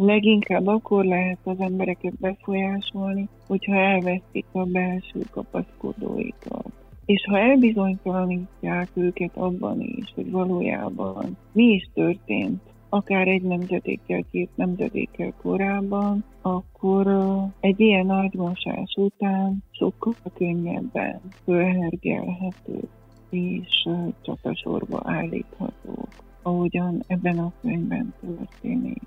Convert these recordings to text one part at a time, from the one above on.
Leginkább akkor lehet az embereket befolyásolni, hogyha elveszik a belső kapaszkodóikat. És ha elbizonytalanítják őket abban is, hogy valójában mi is történt, akár egy nemzedékkel, két nemzedékkel korábban, akkor egy ilyen agymosás után sokkal könnyebben fölhergelhető és csatasorba állíthatók, ahogyan ebben a könyvben történik.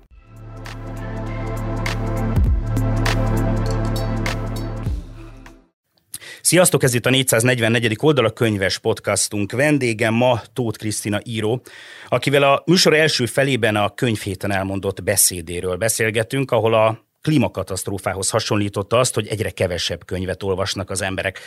Sziasztok, ez itt a 444. oldal a könyves podcastunk. Vendégem ma Tóth Krisztina író, akivel a műsor első felében a könyvhéten elmondott beszédéről beszélgetünk, ahol a klímakatasztrófához hasonlította azt, hogy egyre kevesebb könyvet olvasnak az emberek.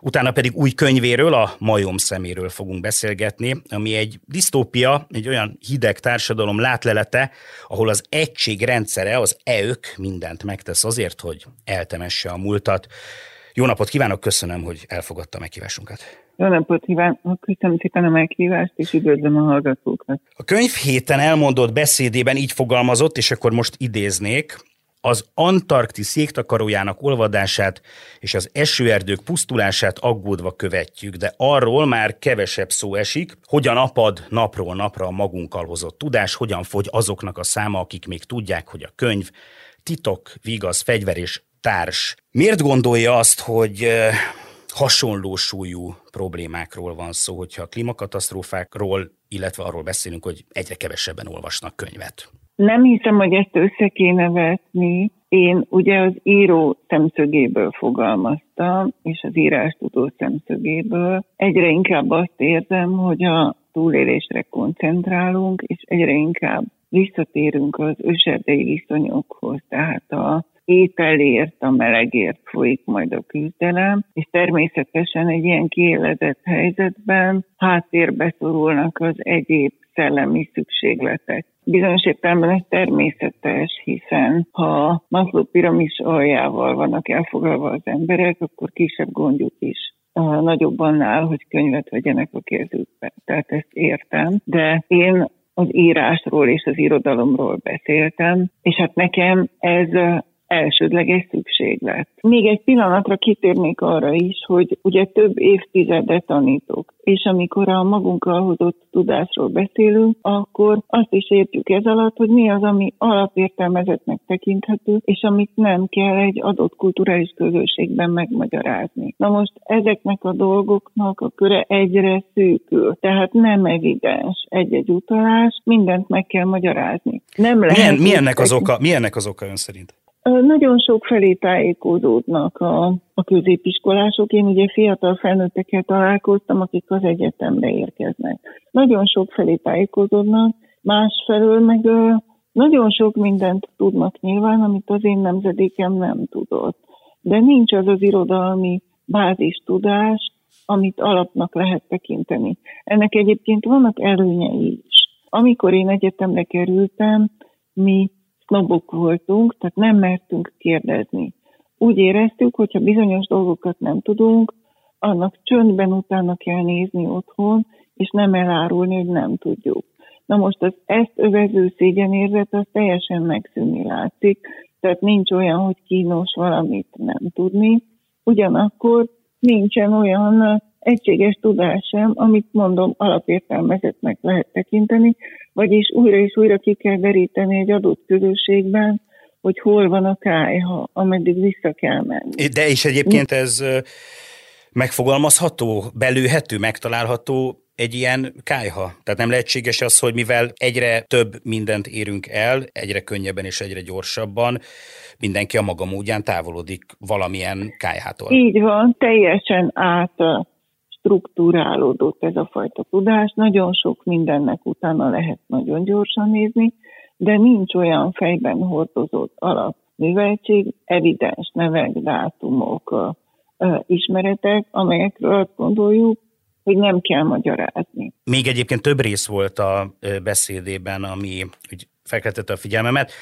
Utána pedig új könyvéről, a majom szeméről fogunk beszélgetni, ami egy disztópia, egy olyan hideg társadalom látlelete, ahol az egység rendszere, az EÖK mindent megtesz azért, hogy eltemesse a múltat. Jó napot kívánok, köszönöm, hogy elfogadta meghívásunkat. Jó napot kívánok, köszönöm szépen a meghívást, és üdvözlöm a hallgatókat. A könyv héten elmondott beszédében így fogalmazott, és akkor most idéznék, az Antarktisz jégtakarójának olvadását és az esőerdők pusztulását aggódva követjük, de arról már kevesebb szó esik, hogyan apad napról napra a magunkkal hozott tudás, hogyan fogy azoknak a száma, akik még tudják, hogy a könyv titok, vigaz, fegyver és társ. Miért gondolja azt, hogy hasonló súlyú problémákról van szó, hogyha a klímakatasztrófákról, illetve arról beszélünk, hogy egyre kevesebben olvasnak könyvet? Nem hiszem, hogy ezt össze kéne vetni. Én ugye az író szemszögéből fogalmaztam, és az írás tudó szemszögéből. Egyre inkább azt érzem, hogy a túlélésre koncentrálunk, és egyre inkább visszatérünk az őserdei viszonyokhoz, tehát a ételért, a melegért folyik majd a küzdelem, és természetesen egy ilyen kiélezett helyzetben háttérbe szorulnak az egyéb szellemi szükségletek. Bizonyos értelemben ez természetes, hiszen ha Maslow piramis aljával vannak elfoglalva az emberek, akkor kisebb gondjuk is nagyobb annál, hogy könyvet vegyenek a kezükbe. Tehát ezt értem, de én az írásról és az irodalomról beszéltem, és hát nekem ez elsődleges szükséglet. Még egy pillanatra kitérnék arra is, hogy ugye több évtizedet tanítok, és amikor a magunkkal hozott tudásról beszélünk, akkor azt is értjük ez alatt, hogy mi az, ami alapértelmezetnek tekinthető, és amit nem kell egy adott kulturális közösségben megmagyarázni. Na most ezeknek a dolgoknak a köre egyre szűkül, tehát nem evidens egy-egy utalás, mindent meg kell magyarázni. Nem lehet milyen, milyennek, az oka, milyennek az oka ön szerint? Nagyon sok felé tájékozódnak a, a középiskolások. Én ugye fiatal felnőttekkel találkoztam, akik az egyetemre érkeznek. Nagyon sok felé tájékozódnak, másfelől meg nagyon sok mindent tudnak nyilván, amit az én nemzedékem nem tudott. De nincs az az irodalmi bázis tudás, amit alapnak lehet tekinteni. Ennek egyébként vannak előnyei is. Amikor én egyetemre kerültem, mi sznobok voltunk, tehát nem mertünk kérdezni. Úgy éreztük, hogyha bizonyos dolgokat nem tudunk, annak csöndben utána kell nézni otthon, és nem elárulni, hogy nem tudjuk. Na most az ezt övező szégyenérzet az teljesen megszűnni látszik, tehát nincs olyan, hogy kínos valamit nem tudni, ugyanakkor nincsen olyan egységes tudás sem, amit mondom, alapértelmezetnek lehet tekinteni, vagyis újra és újra ki kell deríteni egy adott közösségben, hogy hol van a kájha, ameddig vissza kell menni. De és egyébként ez megfogalmazható, belőhető, megtalálható egy ilyen kájha. Tehát nem lehetséges az, hogy mivel egyre több mindent érünk el, egyre könnyebben és egyre gyorsabban, mindenki a maga módján távolodik valamilyen kájhától. Így van, teljesen át struktúrálódott ez a fajta tudás, nagyon sok mindennek utána lehet nagyon gyorsan nézni, de nincs olyan fejben hordozott alapműveltség, evidens nevek, dátumok, ismeretek, amelyekről azt gondoljuk, hogy nem kell magyarázni. Még egyébként több rész volt a beszédében, ami hogy a figyelmemet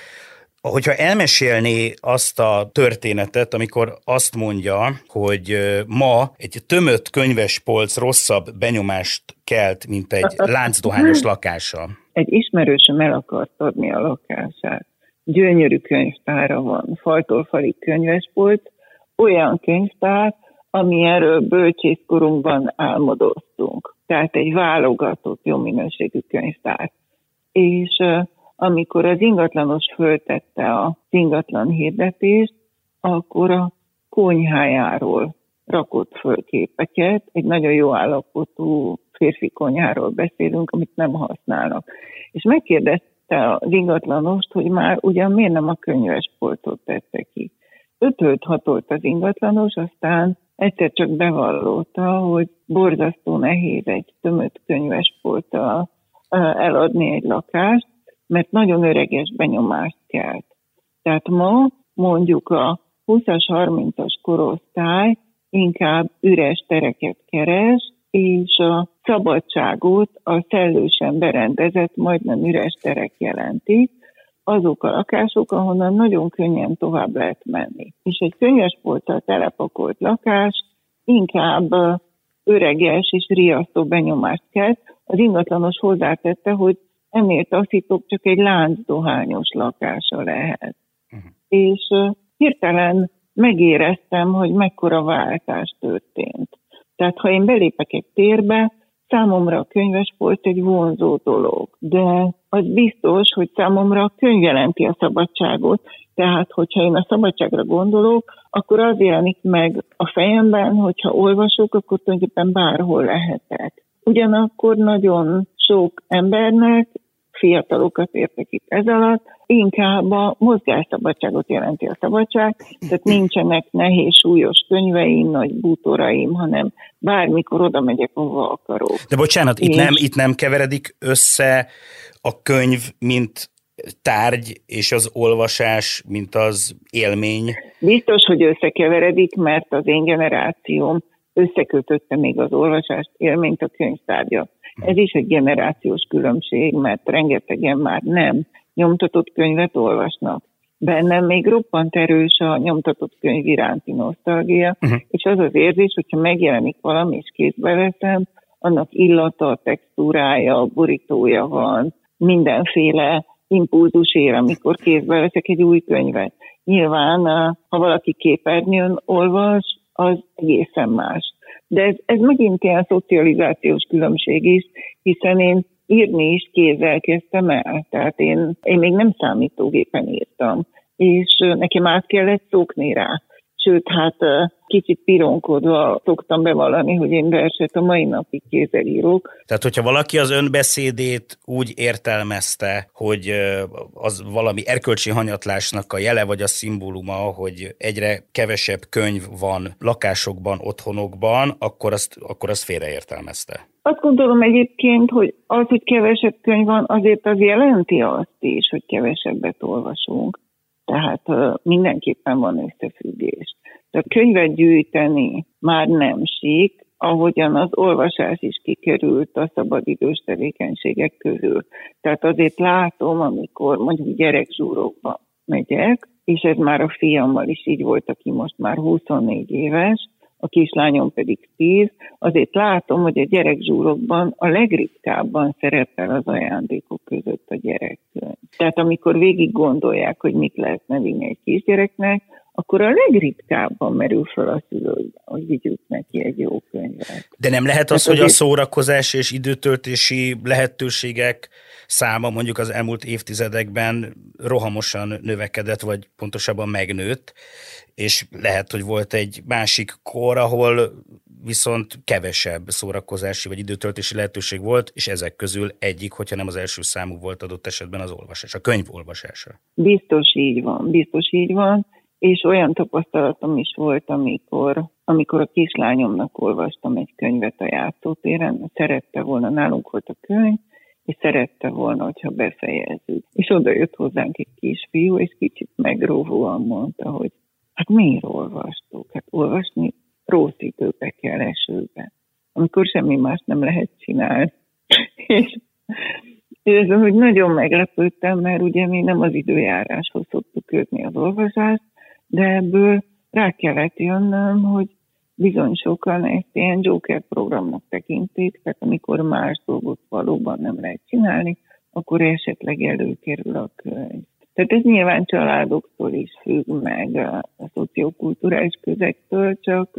hogyha elmesélné azt a történetet, amikor azt mondja, hogy ma egy tömött könyvespolc rosszabb benyomást kelt, mint egy láncdohányos lakása. Egy ismerősöm el akart adni a lakását. gyönyörű könyvtára van, faltól falig könyvesbolt, olyan könyvtár, ami erről bölcsészkorunkban álmodoztunk. Tehát egy válogatott, jó minőségű könyvtár. És amikor az ingatlanos föltette az ingatlan hirdetést, akkor a konyhájáról rakott föl képeket, egy nagyon jó állapotú férfi konyháról beszélünk, amit nem használnak. És megkérdezte az ingatlanost, hogy már ugyan miért nem a könyvespoltot tette ki. Ötölt hatolt az ingatlanos, aztán egyszer csak bevallotta, hogy borzasztó nehéz egy tömött könyvespolttal eladni egy lakást, mert nagyon öreges benyomást kelt. Tehát ma mondjuk a 20-as, 30-as korosztály inkább üres tereket keres, és a szabadságot a szellősen berendezett, majdnem üres terek jelentik, azok a lakások, ahonnan nagyon könnyen tovább lehet menni. És egy könyvespolttal telepakolt lakás inkább öreges és riasztó benyomást kelt. Az ingatlanos hozzátette, hogy ennél taszítóbb csak egy láncdohányos lakása lehet. Uh-huh. És hirtelen megéreztem, hogy mekkora váltás történt. Tehát ha én belépek egy térbe, számomra a könyves volt egy vonzó dolog, de az biztos, hogy számomra a könyv jelenti a szabadságot, tehát hogyha én a szabadságra gondolok, akkor az jelenik meg a fejemben, hogyha olvasok, akkor tulajdonképpen bárhol lehetek. Ugyanakkor nagyon sok embernek fiatalokat értek itt ez alatt, inkább a mozgásszabadságot jelenti a szabadság, tehát nincsenek nehéz, súlyos könyveim, nagy bútoraim, hanem bármikor oda megyek, ahova akarok. De bocsánat, itt, nem, itt nem keveredik össze a könyv, mint tárgy és az olvasás, mint az élmény? Biztos, hogy összekeveredik, mert az én generációm összekötötte még az olvasást, élményt a könyvtárgyat. Ez is egy generációs különbség, mert rengetegen már nem nyomtatott könyvet olvasnak. Bennem még roppant erős a nyomtatott könyv iránti nosztalgia, uh-huh. és az az érzés, hogyha megjelenik valami, és kézbe veszem, annak illata, textúrája, borítója van, mindenféle impulzus ér, amikor kézbe veszek egy új könyvet. Nyilván, ha valaki képernyőn olvas, az egészen más. De ez, ez megint ilyen szocializációs különbség is, hiszen én írni is kézzel kezdtem el. Tehát én, én még nem számítógépen írtam, és nekem át kellett szokni rá. Sőt, hát kicsit pironkodva szoktam bevallani, hogy én verset a mai napig kézzel írok. Tehát, hogyha valaki az önbeszédét úgy értelmezte, hogy az valami erkölcsi hanyatlásnak a jele vagy a szimbóluma, hogy egyre kevesebb könyv van lakásokban, otthonokban, akkor azt, akkor azt félreértelmezte. Azt gondolom egyébként, hogy az, hogy kevesebb könyv van, azért az jelenti azt is, hogy kevesebbet olvasunk. Tehát mindenképpen van összefüggés. De könyvet gyűjteni már nem sík, ahogyan az olvasás is kikerült a szabadidős tevékenységek közül. Tehát azért látom, amikor mondjuk gyerekzsúrokba megyek, és ez már a fiammal is így volt, aki most már 24 éves, a kislányom pedig 10, azért látom, hogy a gyerekzsúrokban a legritkábban szerepel az ajándékok között. Tehát amikor végig gondolják, hogy mit lehetne vinni egy kisgyereknek, akkor a legritkábban merül fel a szülő, hogy vigyük neki egy jó könyvet. De nem lehet az, hogy a szórakozás és időtöltési lehetőségek száma mondjuk az elmúlt évtizedekben rohamosan növekedett, vagy pontosabban megnőtt, és lehet, hogy volt egy másik kor, ahol viszont kevesebb szórakozási vagy időtöltési lehetőség volt, és ezek közül egyik, hogyha nem az első számú volt adott esetben az olvasás, a könyv olvasása. Biztos így van, biztos így van, és olyan tapasztalatom is volt, amikor, amikor a kislányomnak olvastam egy könyvet a játszótéren, szerette volna, nálunk volt a könyv, és szerette volna, hogyha befejezzük. És oda jött hozzánk egy kisfiú, és kicsit megróvóan mondta, hogy hát miért olvastuk? Hát olvasni rossz időbe kell esőben, amikor semmi más nem lehet csinálni. és ez, hogy nagyon meglepődtem, mert ugye mi nem az időjáráshoz szoktuk kötni az olvasást, de ebből rá kellett jönnöm, hogy bizony sokan ezt ilyen Joker programnak tekintik, tehát amikor más dolgot valóban nem lehet csinálni, akkor esetleg előkerül a könyv. Tehát ez nyilván családoktól is függ, meg a, szociokulturális közektől, csak,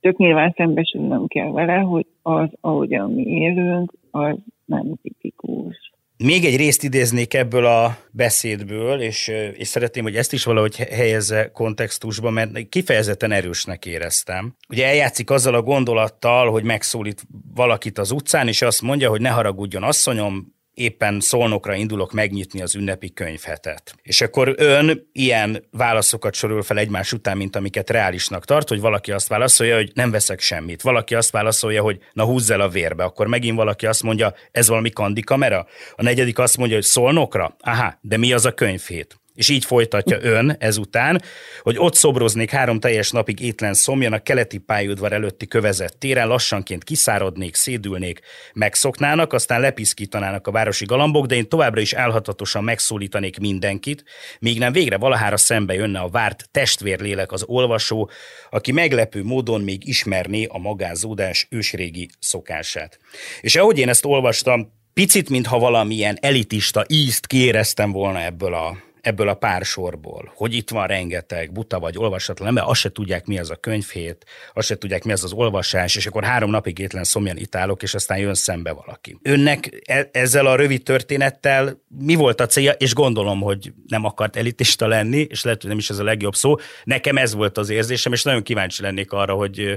csak nyilván szembesülnöm kell vele, hogy az, ahogyan mi élünk, az nem tipikus. Még egy részt idéznék ebből a beszédből, és, és szeretném, hogy ezt is valahogy helyezze kontextusba, mert kifejezetten erősnek éreztem. Ugye eljátszik azzal a gondolattal, hogy megszólít valakit az utcán, és azt mondja, hogy ne haragudjon asszonyom, éppen szolnokra indulok megnyitni az ünnepi könyvhetet. És akkor ön ilyen válaszokat sorol fel egymás után, mint amiket reálisnak tart, hogy valaki azt válaszolja, hogy nem veszek semmit. Valaki azt válaszolja, hogy na húzz el a vérbe. Akkor megint valaki azt mondja, ez valami kandikamera. A negyedik azt mondja, hogy szolnokra. Aha, de mi az a könyvhét? És így folytatja ön ezután, hogy ott szobroznék három teljes napig étlen szomjan a keleti pályaudvar előtti kövezett téren, lassanként kiszáradnék, szédülnék, megszoknának, aztán lepiszkítanának a városi galambok, de én továbbra is elhatatosan megszólítanék mindenkit, míg nem végre valahára szembe jönne a várt testvérlélek az olvasó, aki meglepő módon még ismerné a magázódás ősrégi szokását. És ahogy én ezt olvastam, picit, mintha valamilyen elitista ízt kiéreztem volna ebből a ebből a pár sorból, hogy itt van rengeteg buta vagy olvasatlan ember, azt se tudják, mi az a könyvhét, azt se tudják, mi az az olvasás, és akkor három napig étlen szomjan itt állok, és aztán jön szembe valaki. Önnek e- ezzel a rövid történettel mi volt a célja, és gondolom, hogy nem akart elitista lenni, és lehet, hogy nem is ez a legjobb szó. Nekem ez volt az érzésem, és nagyon kíváncsi lennék arra, hogy,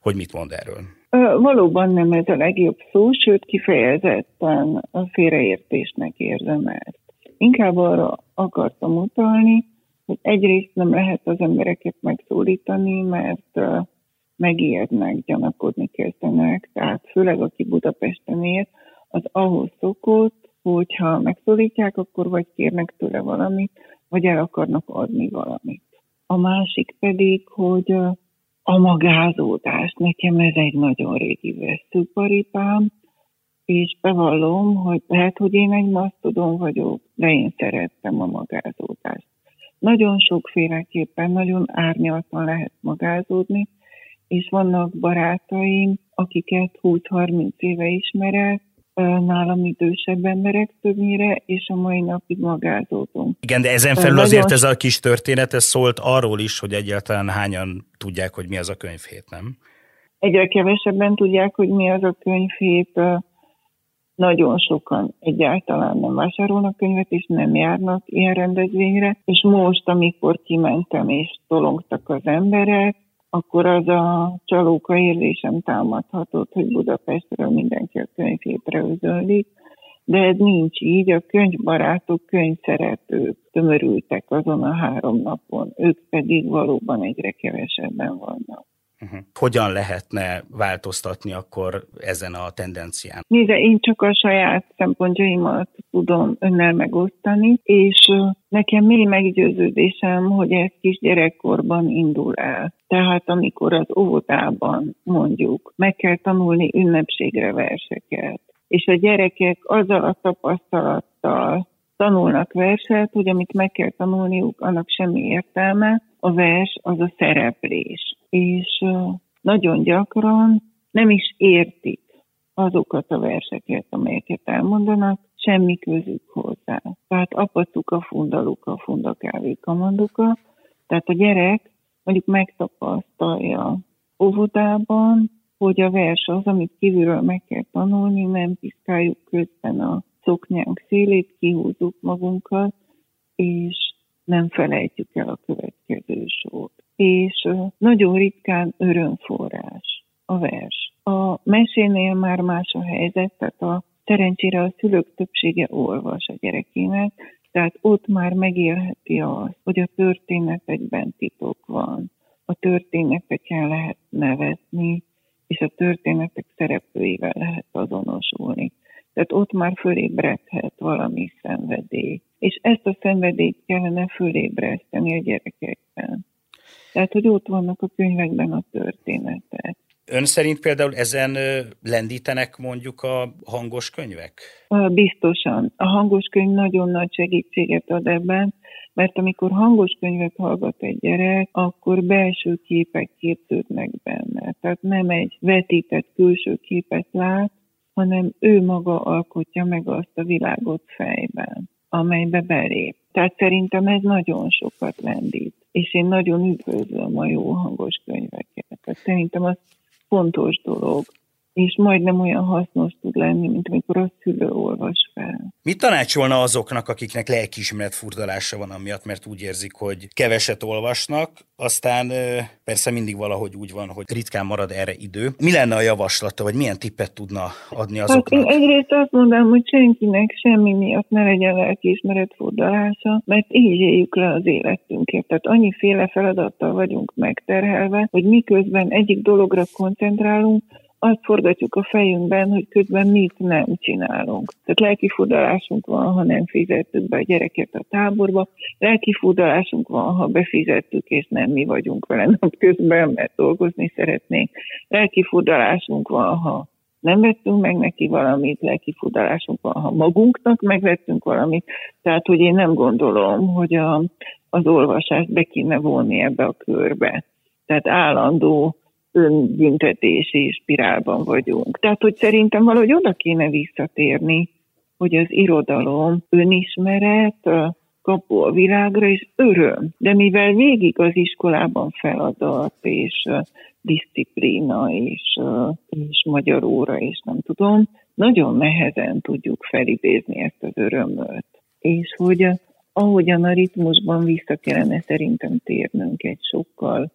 hogy mit mond erről. Valóban nem ez a legjobb szó, sőt kifejezetten a félreértésnek érzem ezt. Inkább arra akartam utalni, hogy egyrészt nem lehet az embereket megszólítani, mert megijednek, gyanakodni kezdenek, tehát főleg aki Budapesten él, az ahhoz szokott, hogyha megszólítják, akkor vagy kérnek tőle valamit, vagy el akarnak adni valamit. A másik pedig, hogy a magázódás, nekem ez egy nagyon régi veszőparipám, és bevallom, hogy lehet, hogy én egy masztodon vagyok, de én szerettem a magázódást. Nagyon sokféleképpen, nagyon árnyaltan lehet magázódni, és vannak barátaim, akiket 20-30 éve ismerek, nálam idősebb emberek többnyire, és a mai napig magázódunk. Igen, de ezen felül azért ez a kis történet, ez szólt arról is, hogy egyáltalán hányan tudják, hogy mi az a könyvhét, nem? Egyre kevesebben tudják, hogy mi az a könyvhét nagyon sokan egyáltalán nem vásárolnak könyvet, és nem járnak ilyen rendezvényre, és most, amikor kimentem és tolongtak az emberek, akkor az a csalóka érzésem támadhatott, hogy Budapestről mindenki a könyvhétre özönlik, de ez nincs így, a könyvbarátok, könyvszeretők tömörültek azon a három napon, ők pedig valóban egyre kevesebben vannak. Uh-huh. Hogyan lehetne változtatni akkor ezen a tendencián? Nézze, én csak a saját szempontjaimat tudom önnel megosztani, és nekem mély meggyőződésem, hogy ez kisgyerekkorban indul el. Tehát amikor az óvodában mondjuk meg kell tanulni ünnepségre verseket, és a gyerekek azzal a tapasztalattal tanulnak verset, hogy amit meg kell tanulniuk, annak semmi értelme, a vers az a szereplés. És nagyon gyakran nem is értik azokat a verseket, amelyeket elmondanak, semmi közük hozzá. Tehát apacuka, fundaluka, fundakávéka, manduka. Tehát a gyerek mondjuk megtapasztalja óvodában, hogy a vers az, amit kívülről meg kell tanulni, nem piszkáljuk közben a szoknyánk szélét, kihúzzuk magunkat, és nem felejtjük el a következő sort. És nagyon ritkán örömforrás a vers. A mesénél már más a helyzet, tehát a szerencsére a szülők többsége olvas a gyerekének, tehát ott már megélheti azt, hogy a történetekben titok van, a történeteken lehet nevetni, és a történetek szereplőivel lehet azonosulni. Tehát ott már fölébredhet valami szenvedély. És ezt a szenvedélyt kellene fölébreszteni a gyerekekben. Tehát, hogy ott vannak a könyvekben a történetek. Ön szerint például ezen lendítenek mondjuk a hangos könyvek? Biztosan. A hangos könyv nagyon nagy segítséget ad ebben, mert amikor hangos könyvet hallgat egy gyerek, akkor belső képek képződnek benne. Tehát nem egy vetített külső képet lát, hanem ő maga alkotja meg azt a világot fejben, amelybe belép. Tehát szerintem ez nagyon sokat lendít, és én nagyon üdvözlöm a jó hangos könyveket. Tehát szerintem az fontos dolog és majdnem olyan hasznos tud lenni, mint amikor a szülő olvas fel. Mit tanácsolna azoknak, akiknek lelkiismeret furdalása van amiatt, mert úgy érzik, hogy keveset olvasnak, aztán persze mindig valahogy úgy van, hogy ritkán marad erre idő. Mi lenne a javaslata, vagy milyen tippet tudna adni azoknak? Hát én egyrészt azt mondanám, hogy senkinek semmi miatt ne legyen lelkiismeret furdalása, mert így éljük le az életünket. Tehát annyiféle feladattal vagyunk megterhelve, hogy miközben egyik dologra koncentrálunk, azt forgatjuk a fejünkben, hogy közben mit nem csinálunk. Tehát lelkifurdalásunk van, ha nem fizettük be a gyereket a táborba, lelkifurdalásunk van, ha befizettük, és nem mi vagyunk vele napközben, mert dolgozni szeretnénk. Lelkifurdalásunk van, ha nem vettünk meg neki valamit, lelkifurdalásunk van, ha magunknak megvettünk valamit. Tehát, hogy én nem gondolom, hogy a, az olvasást be kéne vonni ebbe a körbe. Tehát állandó önbüntetési spirálban vagyunk. Tehát, hogy szerintem valahogy oda kéne visszatérni, hogy az irodalom önismeret, kapu a világra, és öröm. De mivel végig az iskolában feladat, és disziplína, és, és magyar óra, és nem tudom, nagyon nehezen tudjuk felidézni ezt az örömöt. És hogy ahogyan a ritmusban vissza kellene szerintem térnünk egy sokkal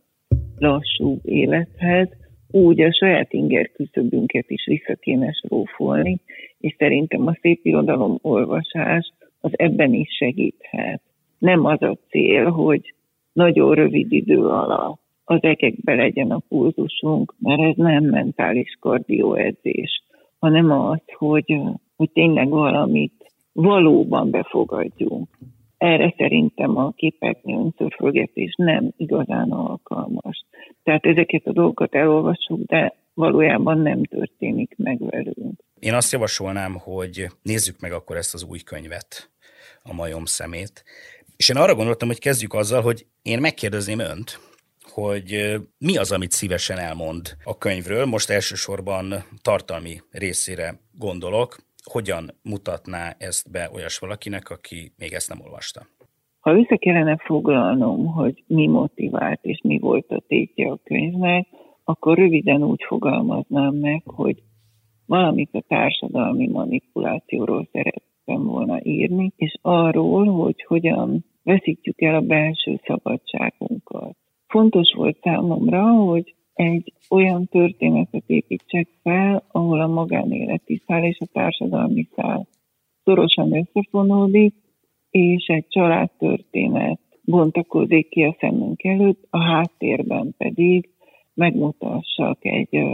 lassú élethez, úgy a saját inger küszöbünket is vissza kéne srófolni, és szerintem a szép irodalom olvasás az ebben is segíthet. Nem az a cél, hogy nagyon rövid idő alatt az egekbe legyen a pulzusunk, mert ez nem mentális kardióedzés, hanem az, hogy, hogy tényleg valamit valóban befogadjunk erre szerintem a képernyő önszörfölgetés nem igazán alkalmas. Tehát ezeket a dolgokat elolvassuk, de valójában nem történik meg velünk. Én azt javasolnám, hogy nézzük meg akkor ezt az új könyvet, a majom szemét. És én arra gondoltam, hogy kezdjük azzal, hogy én megkérdezném önt, hogy mi az, amit szívesen elmond a könyvről. Most elsősorban tartalmi részére gondolok, hogyan mutatná ezt be olyas valakinek, aki még ezt nem olvasta? Ha össze kellene foglalnom, hogy mi motivált és mi volt a tétje a könyvnek, akkor röviden úgy fogalmaznám meg, hogy valamit a társadalmi manipulációról szerettem volna írni, és arról, hogy hogyan veszítjük el a belső szabadságunkat. Fontos volt számomra, hogy egy olyan történetet építsek fel, ahol a magánéleti szál és a társadalmi szál szorosan összefonódik, és egy családtörténet bontakozik ki a szemünk előtt, a háttérben pedig megmutassak egy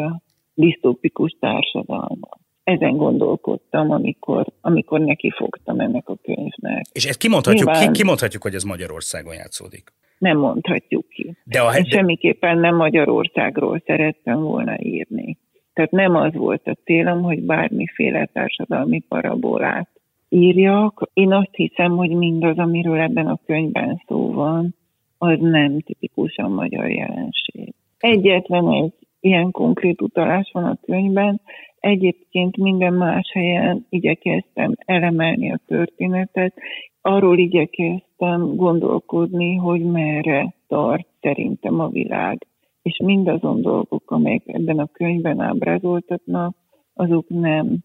disztópikus társadalmat. Ezen gondolkodtam, amikor, amikor neki fogtam ennek a könyvnek. És ezt kimondhatjuk, Nyilván... kimondhatjuk, hogy ez Magyarországon játszódik? nem mondhatjuk ki. De a... Én semmiképpen nem Magyarországról szerettem volna írni. Tehát nem az volt a célom, hogy bármiféle társadalmi parabolát írjak. Én azt hiszem, hogy mindaz, amiről ebben a könyvben szó van, az nem tipikusan magyar jelenség. Egyetlen egy ilyen konkrét utalás van a könyvben, Egyébként minden más helyen igyekeztem elemelni a történetet, arról igyekeztem gondolkodni, hogy merre tart szerintem a világ. És mindazon dolgok, amelyek ebben a könyvben ábrázoltatnak, azok nem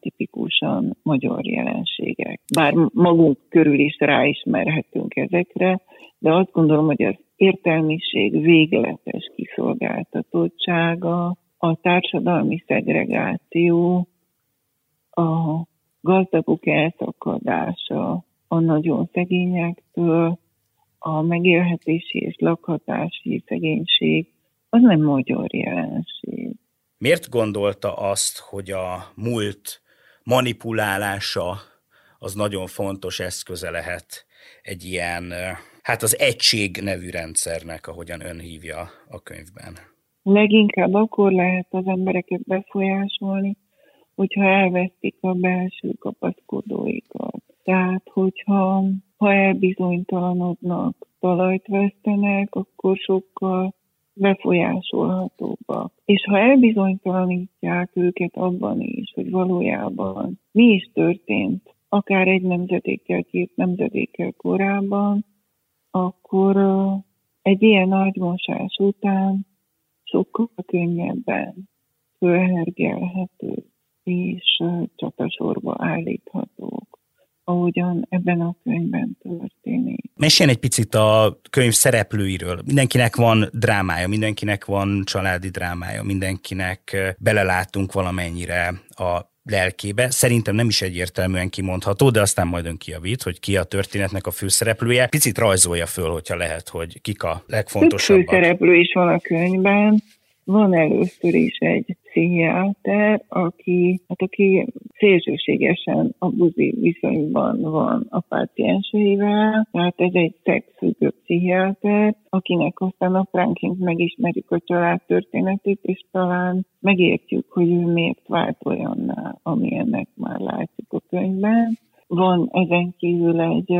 tipikusan magyar jelenségek. Bár magunk körül is ráismerhetünk ezekre, de azt gondolom, hogy az értelmiség végletes kiszolgáltatottsága, a társadalmi szegregáció, a gazdagok elszakadása, a nagyon szegényektől, a megélhetési és lakhatási szegénység, az nem magyar jelenség. Miért gondolta azt, hogy a múlt manipulálása az nagyon fontos eszköze lehet egy ilyen, hát az egység nevű rendszernek, ahogyan ön hívja a könyvben? Leginkább akkor lehet az embereket befolyásolni, hogyha elvesztik a belső kapaszkodóikat. Tehát, hogyha ha elbizonytalanodnak, talajt vesztenek, akkor sokkal befolyásolhatóbbak. És ha elbizonytalanítják őket abban is, hogy valójában mi is történt akár egy nemzedékkel, két nemzedékkel korábban, akkor egy ilyen agymosás után sokkal könnyebben fölhergelhető és csatasorba állíthatók ahogyan ebben a könyvben történik. Meséljen egy picit a könyv szereplőiről. Mindenkinek van drámája, mindenkinek van családi drámája, mindenkinek belelátunk valamennyire a lelkébe. Szerintem nem is egyértelműen kimondható, de aztán majd ön kiavít, hogy ki a történetnek a főszereplője. Picit rajzolja föl, hogyha lehet, hogy kik a legfontosabbak. Több főszereplő is van a könyvben. Van először is egy pszichiáter, aki, hát aki szélsőségesen abuzi viszonyban van a pácienseivel, tehát ez egy szexfüggő pszichiáter, akinek aztán apránként megismerjük a család történetét, és talán megértjük, hogy ő miért vált olyanná, amilyennek már látjuk a könyvben. Van ezen kívül egy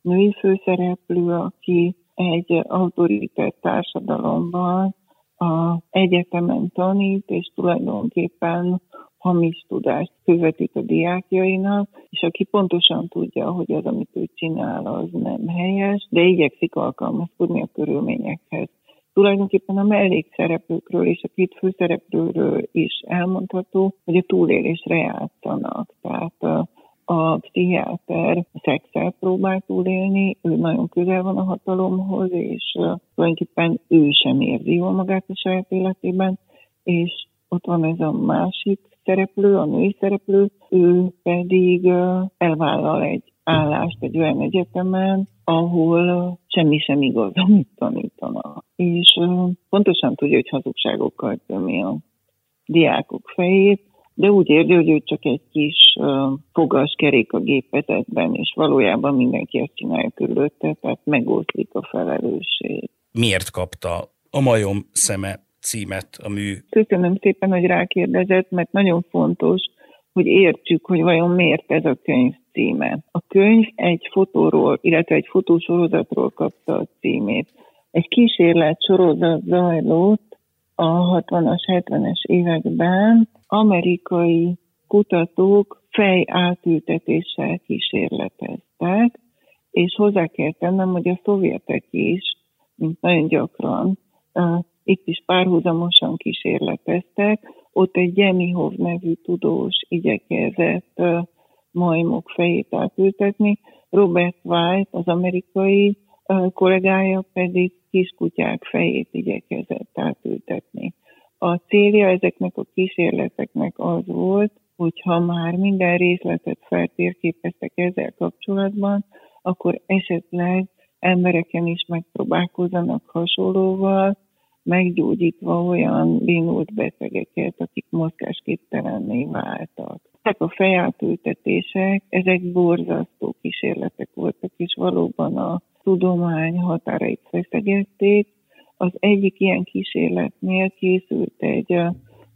női főszereplő, aki egy autoritett társadalomban a egyetemen tanít, és tulajdonképpen hamis tudást közvetít a diákjainak, és aki pontosan tudja, hogy az, amit ő csinál, az nem helyes, de igyekszik alkalmazkodni a körülményekhez. Tulajdonképpen a mellékszereplőkről és a két főszereplőről is elmondható, hogy a túlélésre játszanak. Tehát a pszichiáter szexel próbál túlélni, ő nagyon közel van a hatalomhoz, és tulajdonképpen ő sem érzi jól magát a saját életében, és ott van ez a másik szereplő, a női szereplő, ő pedig elvállal egy állást egy olyan egyetemen, ahol semmi sem igaz, amit tanítanak. És pontosan tudja, hogy hazugságokkal tömi a diákok fejét, de úgy érzi, hogy ő csak egy kis uh, fogaskerék a gépezetben, és valójában mindenki ezt csinálja körülötte, tehát megoszlik a felelősség. Miért kapta a majom szeme címet a mű? Köszönöm szépen, hogy rákérdezett, mert nagyon fontos, hogy értsük, hogy vajon miért ez a könyv címe. A könyv egy fotóról, illetve egy fotósorozatról kapta a címét. Egy kísérlet sorozat zajlott a 60-as, 70-es években amerikai kutatók fej átültetéssel kísérleteztek, és hozzá kell tennem, hogy a szovjetek is, mint nagyon gyakran, itt is párhuzamosan kísérleteztek. Ott egy Jemihov nevű tudós igyekezett majmok fejét átültetni, Robert White, az amerikai kollégája pedig kiskutyák fejét igyekezett átültetni. A célja ezeknek a kísérleteknek az volt, hogyha már minden részletet feltérképeztek ezzel kapcsolatban, akkor esetleg embereken is megpróbálkozzanak hasonlóval, meggyógyítva olyan bénult betegeket, akik mozgásképtelenné váltak. Ezek a fejátültetések, ezek borzasztó kísérletek voltak, és valóban a tudomány határait feszegették. Az egyik ilyen kísérletnél készült egy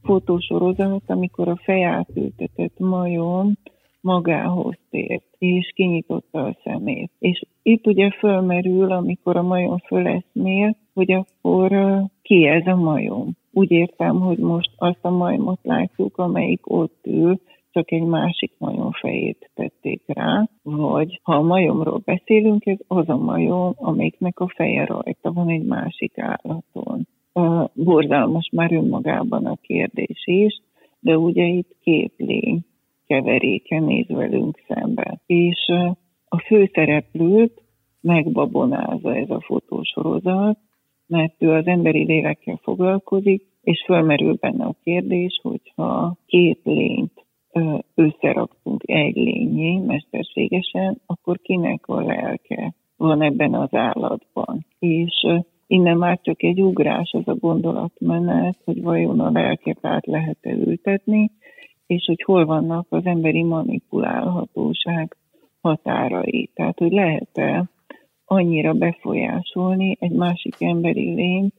fotósorozat, amikor a fejátültetett majom magához tért, és kinyitotta a szemét. És itt ugye fölmerül, amikor a majom föleszmél, hogy akkor ki ez a majom. Úgy értem, hogy most azt a majmot látjuk, amelyik ott ül, csak egy másik majom fejét tették rá, vagy ha a majomról beszélünk, ez az a majom, amelyiknek a feje rajta van egy másik állaton. Borzalmas már önmagában a kérdés is, de ugye itt két lény keveréke néz velünk szembe. És a főszereplőt megbabonázza ez a fotósorozat, mert ő az emberi lélekkel foglalkozik, és fölmerül benne a kérdés, hogyha két lényt összeraktunk egy lényé mesterségesen, akkor kinek a lelke van ebben az állatban. És innen már csak egy ugrás az a gondolatmenet, hogy vajon a lelket át lehet-e ültetni, és hogy hol vannak az emberi manipulálhatóság határai. Tehát, hogy lehet-e annyira befolyásolni egy másik emberi lényt,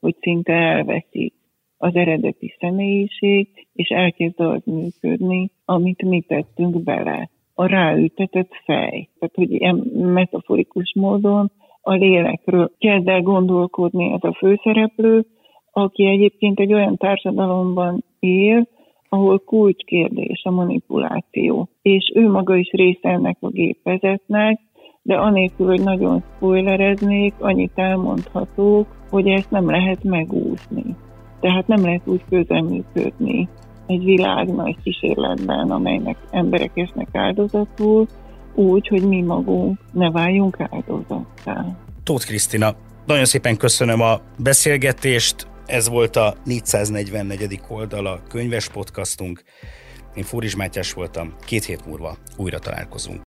hogy szinte elveszik az eredeti személyiség, és elkezd az működni, amit mi tettünk bele. A ráültetett fej. Tehát, hogy ilyen metaforikus módon a lélekről kezd el gondolkodni ez a főszereplő, aki egyébként egy olyan társadalomban él, ahol kulcskérdés a manipuláció, és ő maga is része ennek a gépezetnek, de anélkül, hogy nagyon spoilereznék, annyit elmondhatók, hogy ezt nem lehet megúszni. Tehát nem lehet úgy közeműködni egy világ nagy kísérletben, amelynek emberek esnek áldozatul, úgy, hogy mi magunk ne váljunk áldozattá. Tóth Krisztina, nagyon szépen köszönöm a beszélgetést, ez volt a 444. oldala könyves podcastunk. Én Fóris Mátyás voltam, két hét múlva újra találkozunk.